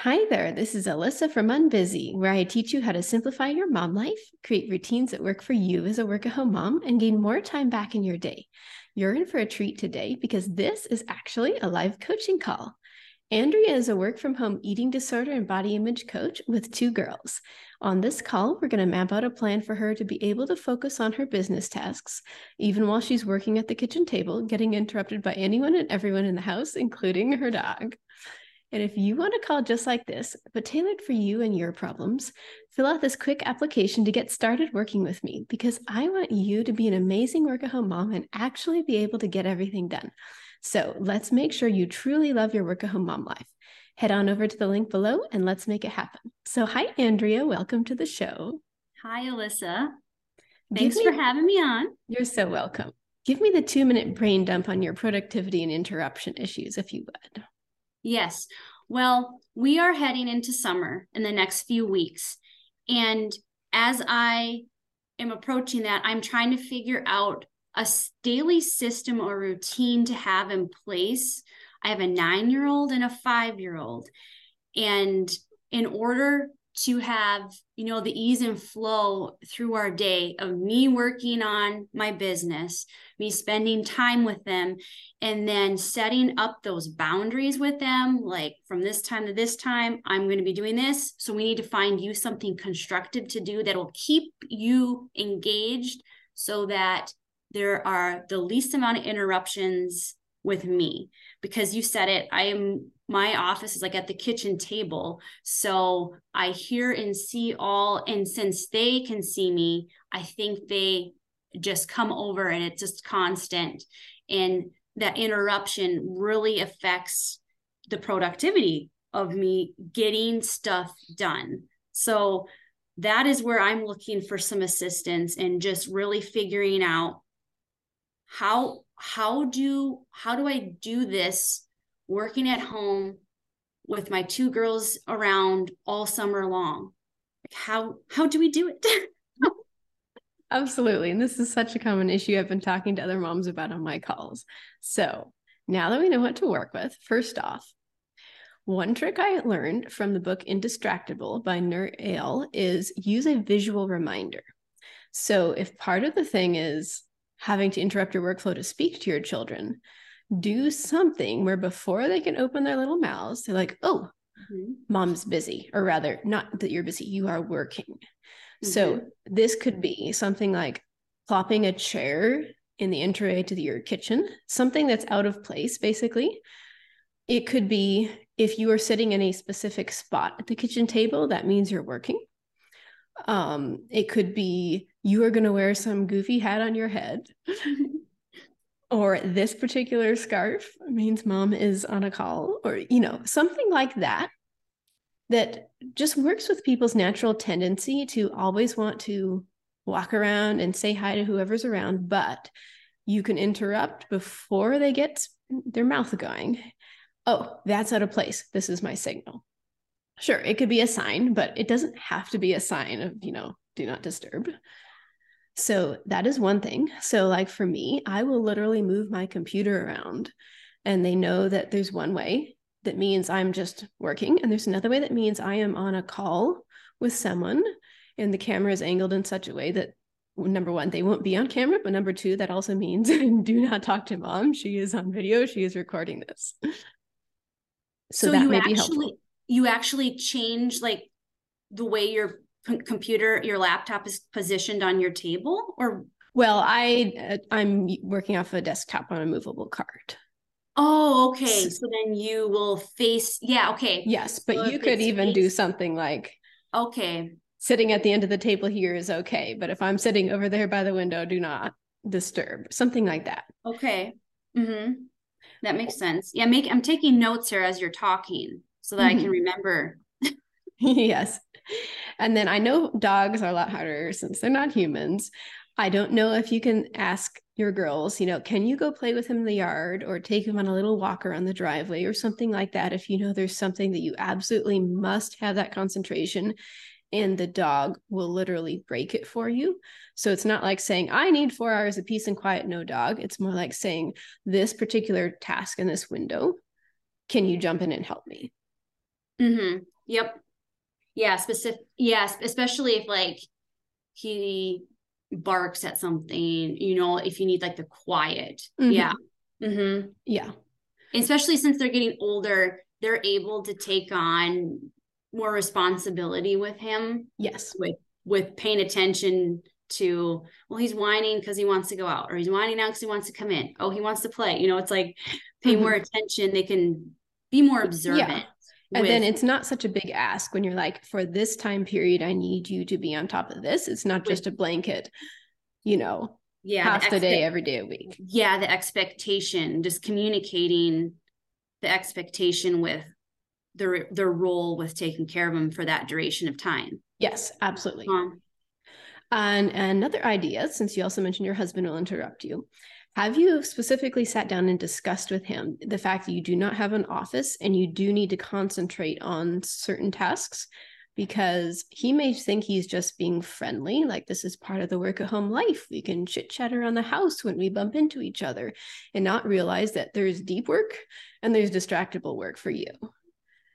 Hi there, this is Alyssa from Unbusy, where I teach you how to simplify your mom life, create routines that work for you as a work at home mom, and gain more time back in your day. You're in for a treat today because this is actually a live coaching call. Andrea is a work from home eating disorder and body image coach with two girls. On this call, we're going to map out a plan for her to be able to focus on her business tasks, even while she's working at the kitchen table, getting interrupted by anyone and everyone in the house, including her dog. And if you want to call just like this, but tailored for you and your problems, fill out this quick application to get started working with me because I want you to be an amazing work at home mom and actually be able to get everything done. So let's make sure you truly love your work at home mom life. Head on over to the link below and let's make it happen. So, hi, Andrea. Welcome to the show. Hi, Alyssa. Thanks me, for having me on. You're so welcome. Give me the two minute brain dump on your productivity and interruption issues, if you would. Yes. Well, we are heading into summer in the next few weeks. And as I am approaching that, I'm trying to figure out a daily system or routine to have in place. I have a nine year old and a five year old. And in order to have you know the ease and flow through our day of me working on my business me spending time with them and then setting up those boundaries with them like from this time to this time i'm going to be doing this. So we need to find you something constructive to do that will keep you engaged so that there are the least amount of interruptions with me. Because you said it i am my office is like at the kitchen table. So i hear and see all and since they can see me i think they just come over and it's just constant. And that interruption really affects the productivity of me getting stuff done. So that is where i'm looking for some assistance and just really figuring out how how do how do i do this working at home with my two girls around all summer long. Like how how do we do it? Absolutely. And this is such a common issue. I've been talking to other moms about on my calls. So now that we know what to work with first off one trick I learned from the book Indistractable by Nir Eyal is use a visual reminder. So, if part of the thing is having to interrupt your workflow to speak to your children, do something where before they can open their little mouths, they're like, oh, mm-hmm. mom's busy, or rather, not that you're busy, you are working. Mm-hmm. So this could be something like plopping a chair in the entryway to your kitchen, something that's out of place, basically. It could be if you are sitting in a specific spot at the kitchen table, that means you're working. Um, it could be you are going to wear some goofy hat on your head. or this particular scarf means mom is on a call or you know something like that that just works with people's natural tendency to always want to walk around and say hi to whoever's around but you can interrupt before they get their mouth going. Oh that's out of place. This is my signal. Sure it could be a sign but it doesn't have to be a sign of you know do not disturb so that is one thing. So, like for me, I will literally move my computer around and they know that there's one way that means I'm just working, and there's another way that means I am on a call with someone and the camera is angled in such a way that number one, they won't be on camera, but number two, that also means do not talk to mom. She is on video, she is recording this. So, so that may actually, be helpful. You actually change like the way you're computer, your laptop is positioned on your table or? Well, I uh, I'm working off a desktop on a movable cart. Oh, okay. So then you will face, yeah, okay. Yes, but so you could even face... do something like, okay, sitting at the end of the table here is okay, but if I'm sitting over there by the window, do not disturb. Something like that. Okay. Mm-hmm. That makes sense. Yeah, make. I'm taking notes here as you're talking so that mm-hmm. I can mm-hmm. remember. yes. And then I know dogs are a lot harder since they're not humans. I don't know if you can ask your girls, you know, can you go play with him in the yard or take him on a little walk around the driveway or something like that if you know there's something that you absolutely must have that concentration and the dog will literally break it for you. So it's not like saying, I need four hours of peace and quiet, no dog. It's more like saying, this particular task in this window, can you jump in and help me? Mm-hmm. Yep. Yeah. Specific. Yes. Especially if like he barks at something, you know, if you need like the quiet. Mhm. Yeah. Mm-hmm. Yeah. Especially since they're getting older, they're able to take on more responsibility with him Yes. with with paying attention to well he's whining because he wants to go out or he's whining now because he wants to come in oh he wants to play you know it's like pay Mhm. more attention they can be more observant And then it's not such a big ask when you're like, for this time period, I need you to be on top of this. It's not just a blanket, you know, yeah half the day, every day a week. yeah the expectation just communicating the expectation with their their role with taking care of them for that duration of time Yes, absolutely. um, And another idea, since you also mentioned your husband will interrupt you, have you specifically sat down and discussed with him the fact that you do not have an office and you do need to concentrate on certain tasks? Because he may think he's just being friendly, like this is part of the work at home life. We can chit chat around the house when we bump into each other and not realize that there's deep work and there's distractible work for you.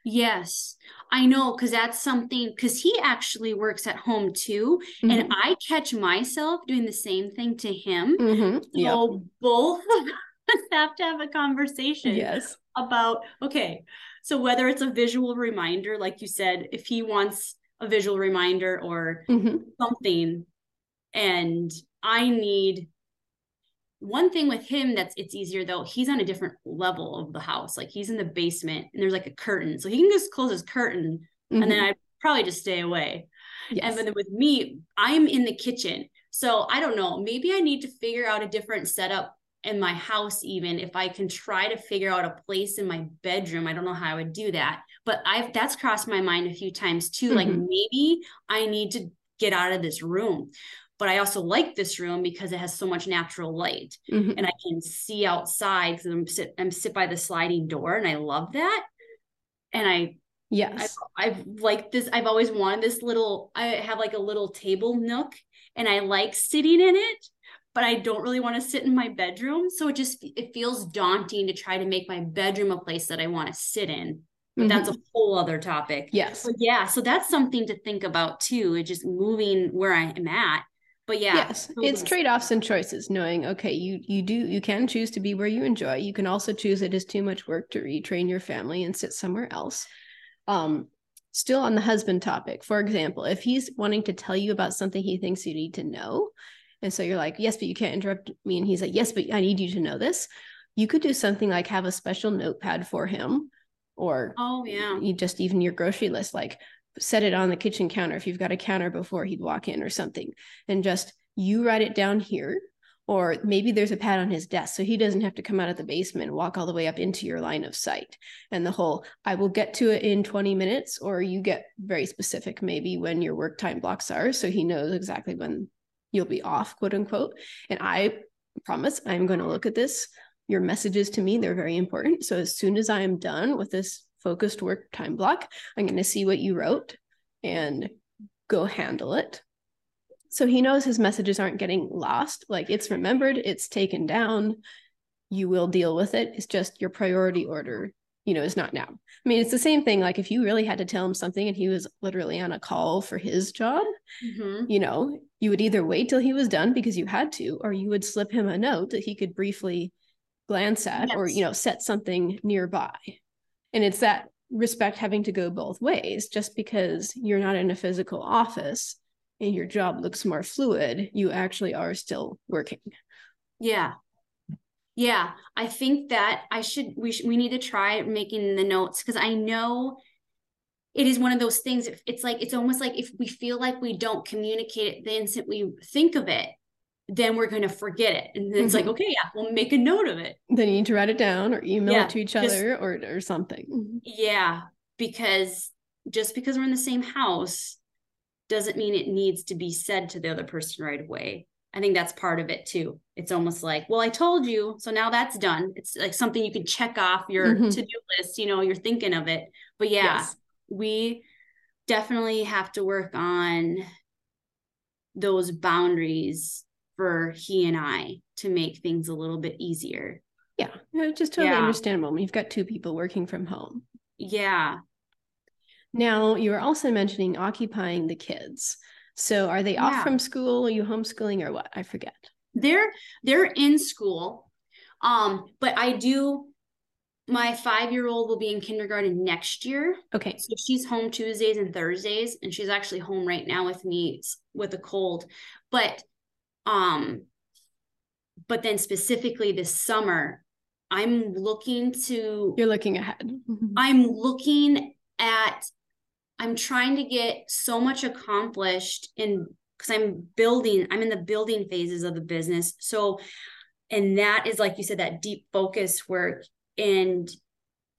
Yes i know because that's something because he actually works at home too Mm-hmm. and I catch myself doing the same thing to him. Mhm. Yep. So both of us have to have a conversation Yes. about okay, so whether it's a visual reminder, like you said, if he wants a visual reminder or Mhm. something, and I need one thing with him that's it's easier though he's on a different level of the house like he's in the basement and there's like a curtain so he can just close his curtain and then Mhm. i probably just stay away yes. and then with me, I'm in the kitchen. So I don't know. Maybe I need to figure out a different setup in my house, even if I can try to figure out a place in my bedroom. I don't know how I would do that. But I've that's crossed my mind a few times too. Like Mhm. maybe I need to get out of this room. But I also like this room because it has so much natural light Mhm. and I can see outside because I'm sit I'm sit by the sliding door and I love that. And I yes. I've like this, I've always wanted this little, I have like a little table nook and I like sitting in it, but I don't really want to sit in my bedroom. So it just, it feels daunting to try to make my bedroom a place that I want to sit in. But that's Mhm. a whole other topic. yes. But yeah, so that's something to think about too. It's just moving where I am at. But yeah. yes it's trade-offs and choices knowing okay you you do you can choose to be where you enjoy you can also choose it is too much work to retrain your family and sit somewhere else um still on the husband topic for example if he's wanting to tell you about something he thinks you need to know and so you're like yes but you can't interrupt me and he's like yes but i need you to know this you could do something like have a special notepad for him or Oh yeah. you just even your grocery list like set it on the kitchen counter if you've got a counter before he'd walk in or something and just you write it down here or maybe there's a pad on his desk so he doesn't have to come out of the basement walk all the way up into your line of sight. And the whole i will get to it in 20 minutes or you get very specific maybe when your work time blocks are so he knows exactly when you'll be off quote unquote. And i promise i'm going to look at this. Your messages to me they're very important. So as soon as i am done with this focused work time block. I'm going to see what you wrote and go handle it. So he knows his messages aren't getting lost. Like it's remembered it's taken down. You will deal with it. It's just your priority order you know is not now. I mean it's the same thing. Like if you really had to tell him something and he was literally on a call for his job Mhm. you know, you would either wait till he was done because you had to, or you would slip him a note that he could briefly glance at or, you know, set something nearby. And it's that respect having to go both ways. Just because you're not in a physical office and your job looks more fluid, you actually are still working. Yeah. Yeah, I think that I should we should, we need to try making the notes because I know it is one of those things it's like it's almost like if we feel like we don't communicate it the instant we think of it then we're going to forget it and then it's like Mhm. okay yeah we'll make a note of it Then you need to write it down or email Yeah, it to each just- other or, or something. yeah because just because we're in the same house doesn't mean it needs to be said to the other person right away I think that's part of it too. It's almost like, well, I told you, so now that's done. It's like something you can check off your Mhm. to-do list, you know, you're thinking of it. But yeah, Yes. we definitely have to work on those boundaries for he and I to make things a little bit easier. Yeah. Just totally Yeah. understandable you've got two people working from home. Yeah. Now, you were also mentioning occupying the kids. So are they off Yeah. from school? Are you homeschooling or what? I forget. they're they're in school um but i do my five year old will be in kindergarten next year Okay. so she's home tuesdays and thursdays and she's actually home right now with me with a cold but um but then specifically this summer i'm looking to You're looking ahead. Mhm. i'm looking at i'm trying to get so much accomplished in because i'm building i'm in the building phases of the business so and that is like you said that deep focus work and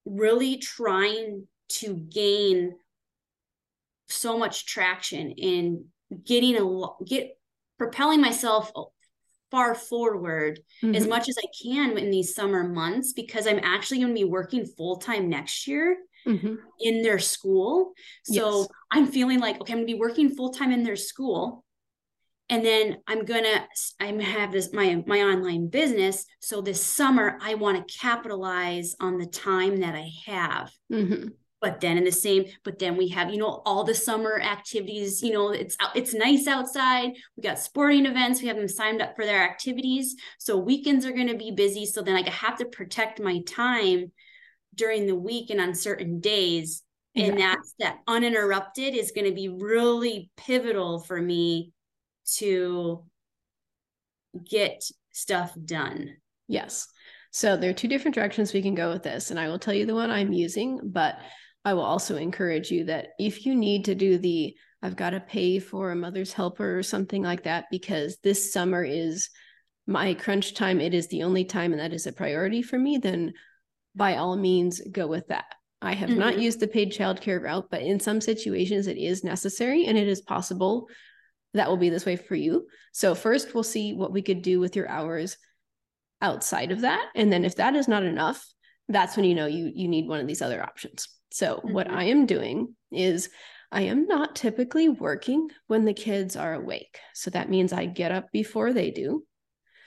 really trying to gain so much traction in getting a get propelling myself far forward as Mhm. much as I can in these summer months because I'm actually going to be working full time next year Mhm. in their school. So Yes. I'm feeling like, okay, I'm gonna be working full time in their school. And then I'm gonna I'm have this my my online business. So this summer I want to capitalize on the time that I have. Mhm. But then in the same, but then we have, you know, all the summer activities, you know, it's out- it's nice outside. We got sporting events, we have them signed up for their activities. So weekends are gonna be busy. So then like I have to protect my time during the week and on certain days and Exactly. that's that uninterrupted is going to be really pivotal for me to get stuff done Yes. So there are two different directions we can go with this, and I will tell you the one I'm using, but I will also encourage you that if you need to do the I've got to pay for a mother's helper or something like that because this summer is my crunch time, it is the only time and that is a priority for me, then by all means go with that. I have not Mhm. used the paid childcare route, but in some situations it is necessary and it is possible that will be this way for you. So first we'll see what we could do with your hours outside of that and then if that is not enough that's when you know you you need one of these other options so what Mhm. i am doing is i am not typically working when the kids are awake so that means i get up before they do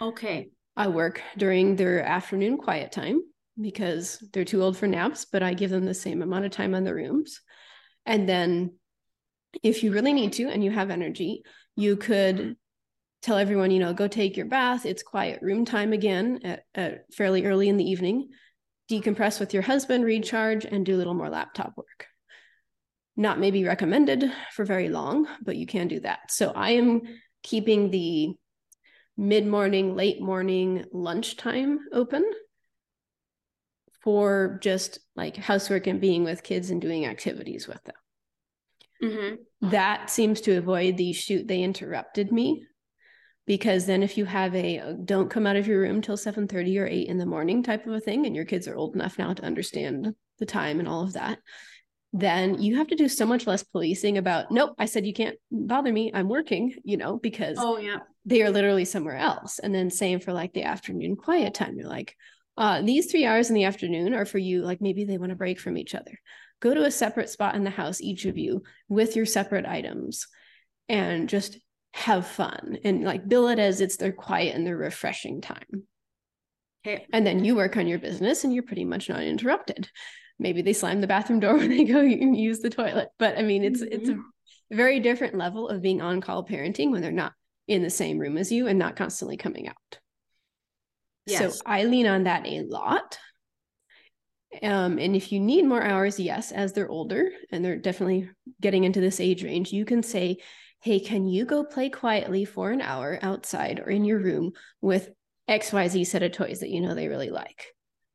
okay i work during their afternoon quiet time because they're too old for naps but i give them the same amount of time on the rooms and then if you really need to and you have energy you could tell everyone, you know, go take your bath. It's quiet room time again at, at fairly early in the evening. Decompress with your husband, recharge, and do a little more laptop work. Not maybe recommended for very long, but you can do that. So I am keeping the mid morning, late morning, lunchtime open for just like housework and being with kids and doing activities with them mm-hmm. that seems to avoid the shoot they interrupted me because then if you have a uh, don't come out of your room till 7:30 or 8 in the morning type of a thing and your kids are old enough now to understand the time and all of that then you have to do so much less policing about nope I said you can't bother me I'm working you know because oh yeah. they are literally somewhere else. And then same for like the afternoon quiet time. You're like uh, these three hours in the afternoon are for you like maybe they want to break from each other. Go to a separate spot in the house each of you with your separate items and just have fun and like bill it as it's their quiet and their refreshing time. Okay and then you work on your business and you're pretty much not interrupted. Maybe they slam the bathroom door when they go use the toilet but i mean it's mm-hmm. it's a very different level of being on call parenting when they're not in the same room as you and not constantly coming out. Yes. so i lean on that a lot. Um, and if you need more hours, yes, as they're older and they're definitely getting into this age range, you can say, Hey, can you go play quietly for an hour outside or in your room with XYZ set of toys that you know they really like?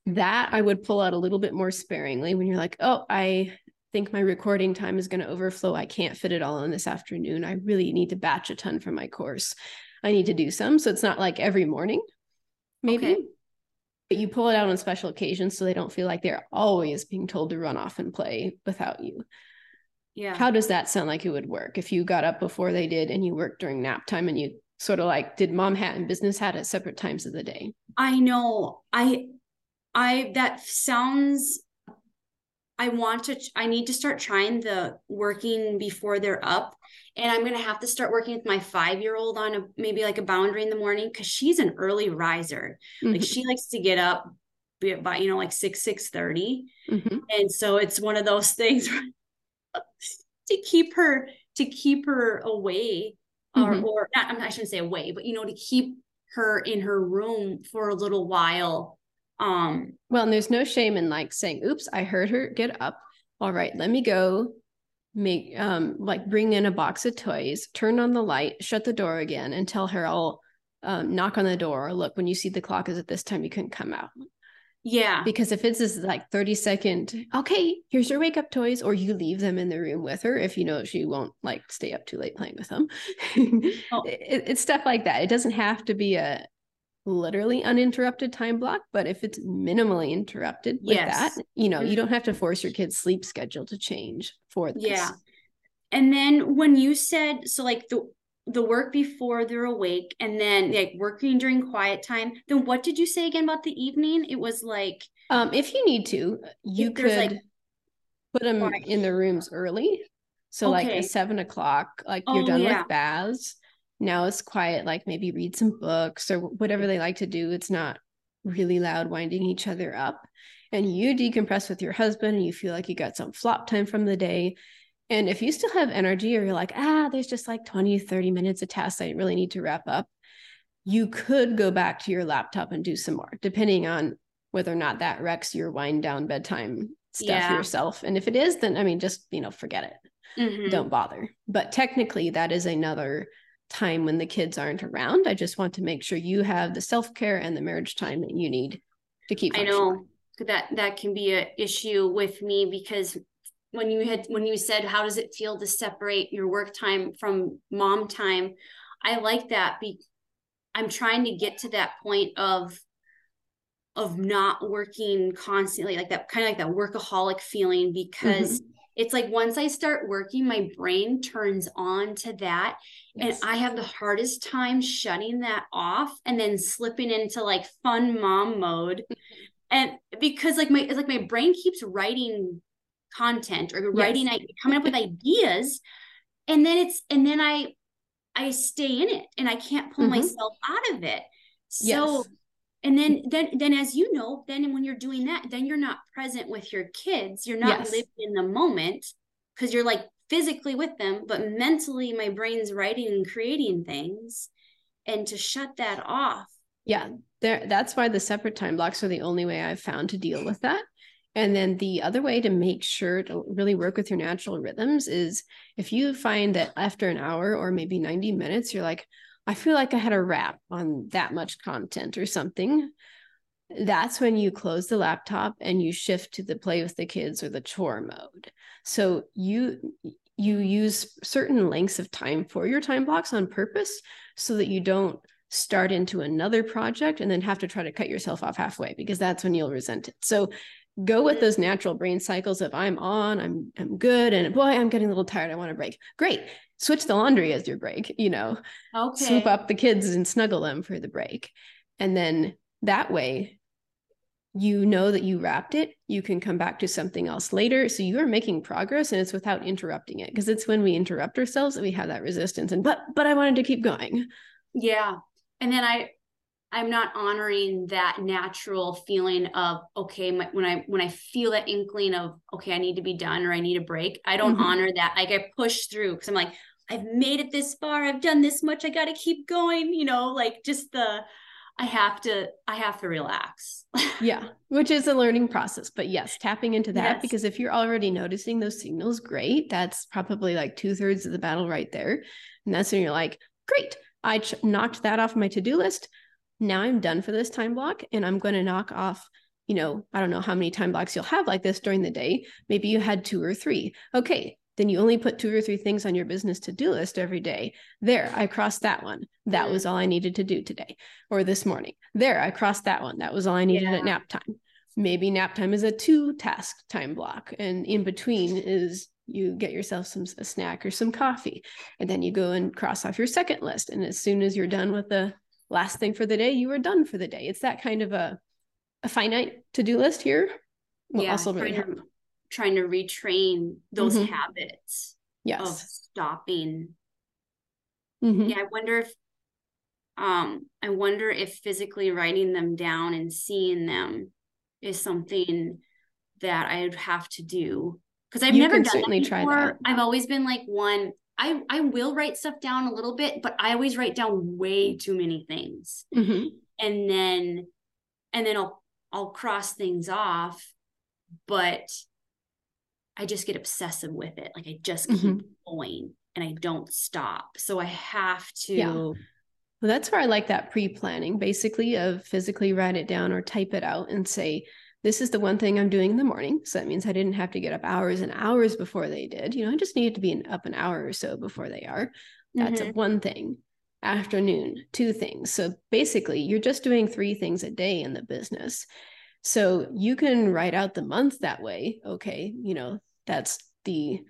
That I would pull out a little bit more sparingly when you're like, Oh, I think my recording time is going to overflow. I can't fit it all in this afternoon. I really need to batch a ton for my course. I need to do some. So it's not like every morning, maybe. Okay but you pull it out on special occasions so they don't feel like they're always being told to run off and play without you. Yeah. How does that sound like it would work if you got up before they did and you worked during nap time and you sort of like did mom hat and business hat at separate times of the day? I know. I I that sounds I want to I need to start trying the working before they're up and I'm going to have to start working with my 5-year-old on a maybe like a boundary in the morning cuz she's an early riser. Mm-hmm. Like she likes to get up by you know like 6 6:30. Mm-hmm. And so it's one of those things where to keep her to keep her away or Mhm. or not I shouldn't say away, but you know, to keep her in her room for a little while. Um Well, and there's no shame in like saying, oops, I heard her get up. All right, let me go make um like bring in a box of toys, turn on the light, shut the door again, and tell her I'll um, knock on the door. Look, when you see the clock is at this time, you can come out. Yeah. Because if it's this like 30 second, okay, here's your wake up toys, or you leave them in the room with her if you know she won't like stay up too late playing with them. Oh. it, it's stuff like that. It doesn't have to be a literally uninterrupted time block, but if it's minimally interrupted with Yes. that, you know, you Mhm. don't have to force your kid's sleep schedule to change for this. Yeah. And then when you said so like the the work before they're awake and then like working during quiet time, then what did you say again about the evening? It was like Um, if you need to, you could like- put them in the rooms early. So like at seven o'clock, like you're Oh, done yeah. with baths. Now it's quiet, like maybe read some books or whatever they like to do. It's not really loud winding each other up. And you decompress with your husband and you feel like you got some flop time from the day. And if you still have energy or you're like, ah, there's just like 20, 30 minutes of tasks I really need to wrap up, you could go back to your laptop and do some more, depending on whether or not that wrecks your wind down bedtime stuff Yeah. yourself. And if it is, then I mean, just, you know, forget it. mhm. Don't bother. But technically, that is another time when the kids aren't around. I just want to make sure you have the self care and the marriage time that you need to keep. I know that that can be a issue with me because when you had when you said how does it feel to separate your work time from mom time, I like that be I'm trying to get to that point of of not working constantly like that kind of like that workaholic feeling because mm-hmm. it's like once I start working my brain turns on to that Yes. and I have the hardest time shutting that off and then slipping into like fun mom mode. Mm-hmm. And because like my it's like my brain keeps writing content or writing Yes. I coming up with ideas and then it's and then I I stay in it and I can't pull Mhm. myself out of it. So Yes. and then then then as you know, then when you're doing that, then you're not present with your kids. You're not Yes. living in the moment because you're like physically with them, but mentally my brain's writing and creating things. And to shut that off. Yeah, there that's why the separate time blocks are the only way I've found to deal with that. And then the other way to make sure to really work with your natural rhythms is if you find that after an hour or maybe 90 minutes, you're like, I feel like I had a wrap on that much content or something. That's when you close the laptop and you shift to the play with the kids or the chore mode. So you you use certain lengths of time for your time blocks on purpose so that you don't start into another project and then have to try to cut yourself off halfway because that's when you'll resent it. So go with mm-hmm. those natural brain cycles of I'm on, I'm I'm good and boy, I'm getting a little tired, I want a break. Great. Switch the laundry as your break, you know. Okay. Swoop up the kids and snuggle them for the break. And then that way you know that you wrapped it, you can come back to something else later. So you are making progress and it's without interrupting it because it's when we interrupt ourselves that we have that resistance and but but I wanted to keep going. Yeah. And then I I'm not honoring that natural feeling of okay, my, when I when I feel that inkling of okay, I need to be done or I need a break, I don't Mhm. honor that. Like I push through because I'm like, I've made it this far, I've done this much, I got to keep going. You know, like just the I have to I have to relax. Yeah, which is a learning process. But yes, tapping into that Yes. because if you're already noticing those signals, great. That's probably like two thirds of the battle right there. And that's when you're like, great, I ch- knocked that off my to do list. Now I'm done for this time block and I'm going to knock off. You know, I don't know how many time blocks you'll have like this during the day. Maybe you had two or three. Okay, then you only put two or three things on your business to do list every day. There, I crossed that one. That Mm. was all I needed to do today or this morning. There, I crossed that one. That was all I needed Yeah. at nap time. Maybe nap time is a two task time block. And in between is you get yourself some a snack or some coffee. And then you go and cross off your second list. And as soon as you're done with the last thing for the day, you are done for the day. It's that kind of a, a finite to-do list here. Yeah, also really trying to, trying to retrain those Mhm. habits of Yes. stopping Mhm. yeah i wonder if um i wonder if physically writing them down and seeing them is something that i'd have to do because I've you never done that before. Try that. I've always been like one. I I will write stuff down a little bit, but I always write down way too many things, mm-hmm. and then and then I'll I'll cross things off, but I just get obsessive with it. Like I just keep mm-hmm. going and I don't stop. So I have to. Yeah. Well, that's where I like that pre planning, basically, of physically write it down or type it out and say, this is the one thing I'm doing in the morning. So that means I didn't have to get up hours and hours before they did. You know, I just needed to be up an hour or so before they are. That's mm-hmm. a one thing. Afternoon, two things. So basically, you're just doing three things a day in the business. So you can write out the month that way. Okay, you know, that's the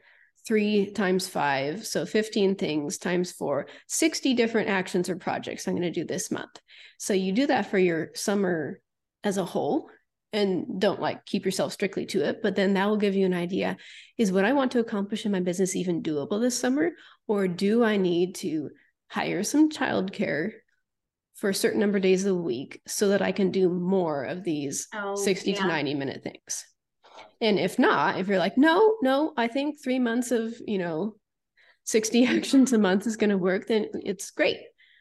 three times five. So 15 things times four, 60 different actions or projects I'm going to do this month. So you do that for your summer as a whole and don't like keep yourself strictly to it but then that will give you an idea is what i want to accomplish in my business even doable this summer or do i need to hire some childcare for a certain number of days a week so that i can do more of these oh, 60 yeah. to 90 minute things and if not if you're like no no i think three months of you know 60 actions a month is going to work then it's great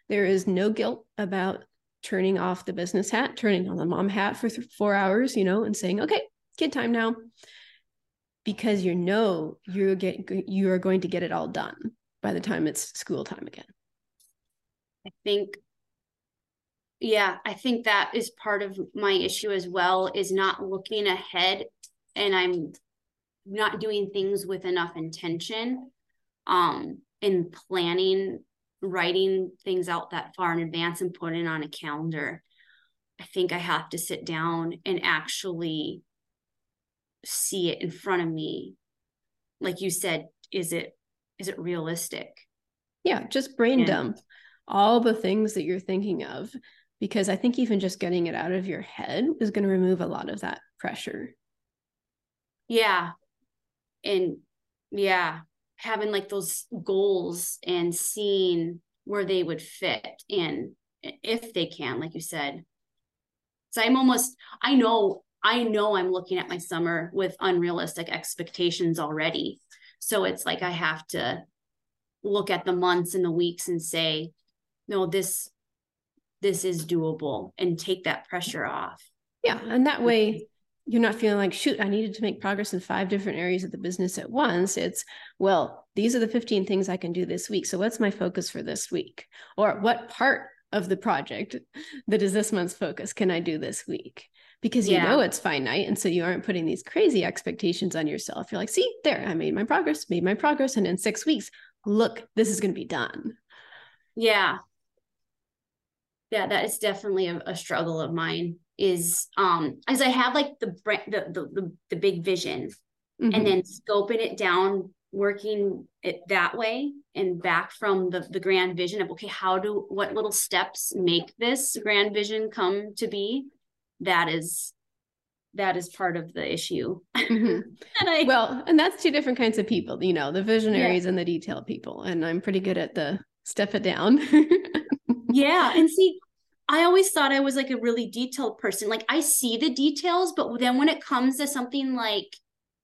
there is no guilt about turning off the business hat, turning on the mom hat for th- four hours, you know, and saying, okay, kid time now. Because you know you get you are going to get it all done by the time it's school time again. I think yeah, I think that is part of my issue as well is not looking ahead and I'm not doing things with enough intention um in planning writing things out that far in advance and putting on a calendar. I think I have to sit down and actually see it in front of me. Like you said, is it is it realistic? Yeah, just brain and, dump all the things that you're thinking of because I think even just getting it out of your head is going to remove a lot of that pressure. Yeah. And yeah, having like those goals and seeing where they would fit and if they can like you said. So i'm almost i know i know i'm looking at my summer with unrealistic expectations already. So it's like i have to look at the months and the weeks and say no this this is doable and take that pressure off. Yeah and that way you're not feeling like shoot i needed to make progress in five different areas of the business at once. It's well these are the 15 things i can do this week so what's my focus for this week? Or what part of the project that is this month's focus can i do this week? Because you yeah. know it's finite and so you aren't putting these crazy expectations on yourself. You're like see there i made my progress made my progress and in six weeks look this is going to be done. Yeah. Yeah that is definitely a, a struggle of mine is um as I have like the the the, the, the big vision mm-hmm. and then scoping it down working it that way and back from the the grand vision of okay how do what little steps make this grand vision come to be that is that is part of the issue mm-hmm. and I, well and that's two different kinds of people you know the visionaries yeah. and the detail people and i'm pretty good at the step it down yeah and see I always thought I was like a really detailed person. Like I see the details, but then when it comes to something like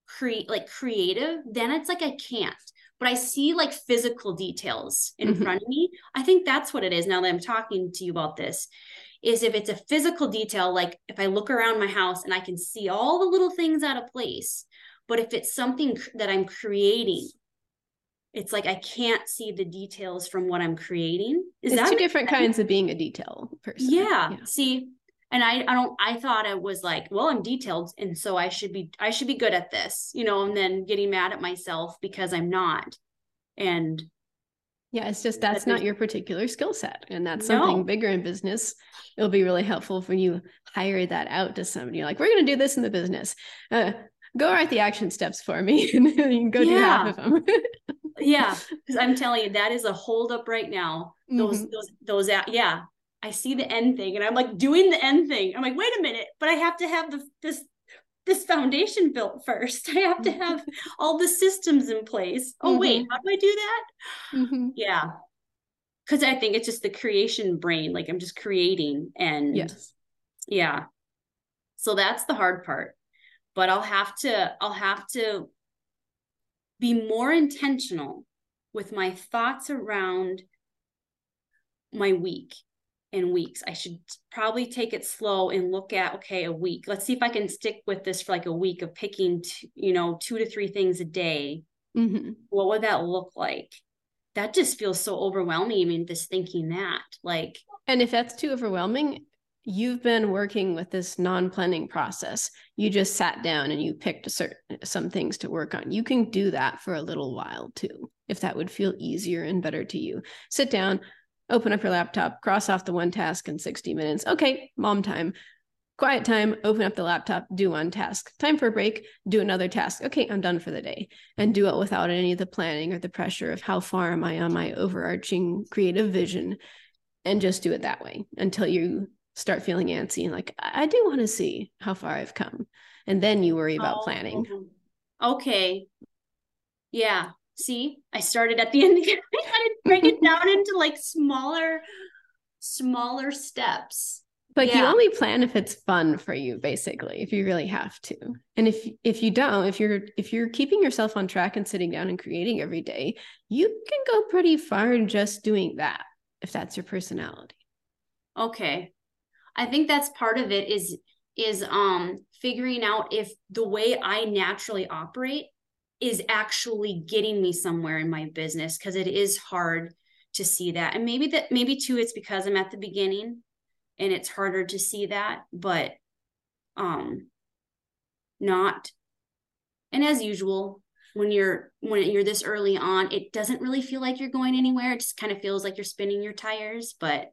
create like creative, then it's like I can't. But I see like physical details in mm-hmm. front of me. I think that's what it is now that I'm talking to you about this. Is if it's a physical detail, like if I look around my house and I can see all the little things out of place. But if it's something that I'm creating, it's like I can't see the details from what I'm creating. Is it's that two different sense? kinds of being a detail person? Yeah. yeah. See, and I, I don't I thought I was like, well, I'm detailed, and so I should be I should be good at this, you know, and then getting mad at myself because I'm not. And yeah, it's just that's not your particular skill set. And that's something no. bigger in business. It'll be really helpful when you hire that out to somebody. You're like, we're going to do this in the business. Uh, go write the action steps for me and you can go yeah. do half of them. yeah, because I'm telling you, that is a hold up right now. Those, mm-hmm. those, those, yeah. I see the end thing, and I'm like doing the end thing. I'm like, wait a minute, but I have to have the this this foundation built first. I have to have all the systems in place. Oh mm-hmm. wait, how do I do that? Mm-hmm. Yeah, because I think it's just the creation brain. Like I'm just creating, and yes, yeah. So that's the hard part. But I'll have to. I'll have to be more intentional with my thoughts around my week and weeks. I should probably take it slow and look at okay, a week. Let's see if I can stick with this for like a week of picking, t- you know, two to three things a day. Mm-hmm. What would that look like? That just feels so overwhelming. I mean, just thinking that, like, and if that's too overwhelming, you've been working with this non-planning process. You just sat down and you picked certain some things to work on. You can do that for a little while too, if that would feel easier and better to you. Sit down, open up your laptop, cross off the one task in 60 minutes. Okay, mom time. Quiet time, open up the laptop, do one task. Time for a break, do another task. Okay, I'm done for the day. And do it without any of the planning or the pressure of how far am I on my overarching creative vision. And just do it that way until you start feeling antsy and like, I, do want to see how far I've come. And then you worry about oh, planning. Okay. Yeah see i started at the end i had to break it down into like smaller smaller steps But yeah. you only plan if it's fun for you basically if you really have to and if if you don't if you're if you're keeping yourself on track and sitting down and creating every day you can go pretty far in just doing that if that's your personality okay i think that's part of it is is um figuring out if the way i naturally operate is actually getting me somewhere in my business because it is hard to see that. And maybe that maybe too it's because i'm at the beginning and it's harder to see that but um not and as usual when you're when you're this early on it doesn't really feel like you're going anywhere. It just kind of feels like you're spinning your tires but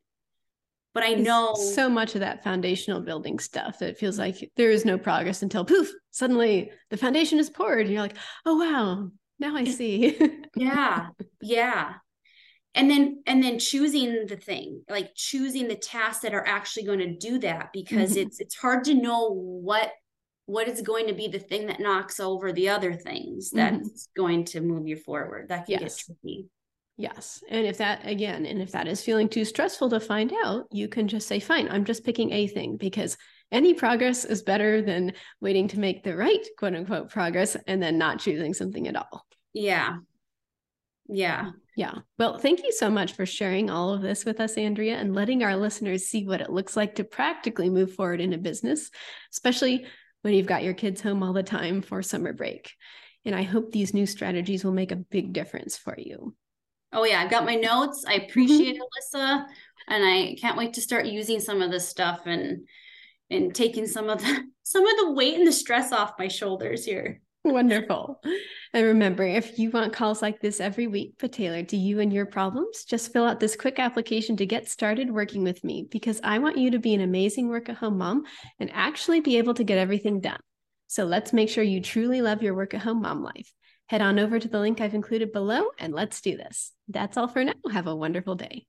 but I know so much of that foundational building stuff that it feels like there is no progress until poof, suddenly the foundation is poured. And you're like, oh wow, now I see. yeah. Yeah. And then and then choosing the thing, like choosing the tasks that are actually going to do that because mm-hmm. it's it's hard to know what what is going to be the thing that knocks over the other things that's mm-hmm. going to move you forward. That can yes. get tricky. Yes. And if that, again, and if that is feeling too stressful to find out, you can just say, fine, I'm just picking a thing because any progress is better than waiting to make the right quote unquote progress and then not choosing something at all. Yeah. Yeah. Yeah. Well, thank you so much for sharing all of this with us, Andrea, and letting our listeners see what it looks like to practically move forward in a business, especially when you've got your kids home all the time for summer break. And I hope these new strategies will make a big difference for you. Oh yeah, I've got my notes. I appreciate mm-hmm. Alyssa, and I can't wait to start using some of this stuff and and taking some of the some of the weight and the stress off my shoulders here. Wonderful. And remember, if you want calls like this every week, but tailored to you and your problems, just fill out this quick application to get started working with me because I want you to be an amazing work at home mom and actually be able to get everything done. So let's make sure you truly love your work at home mom life. Head on over to the link I've included below and let's do this. That's all for now. Have a wonderful day.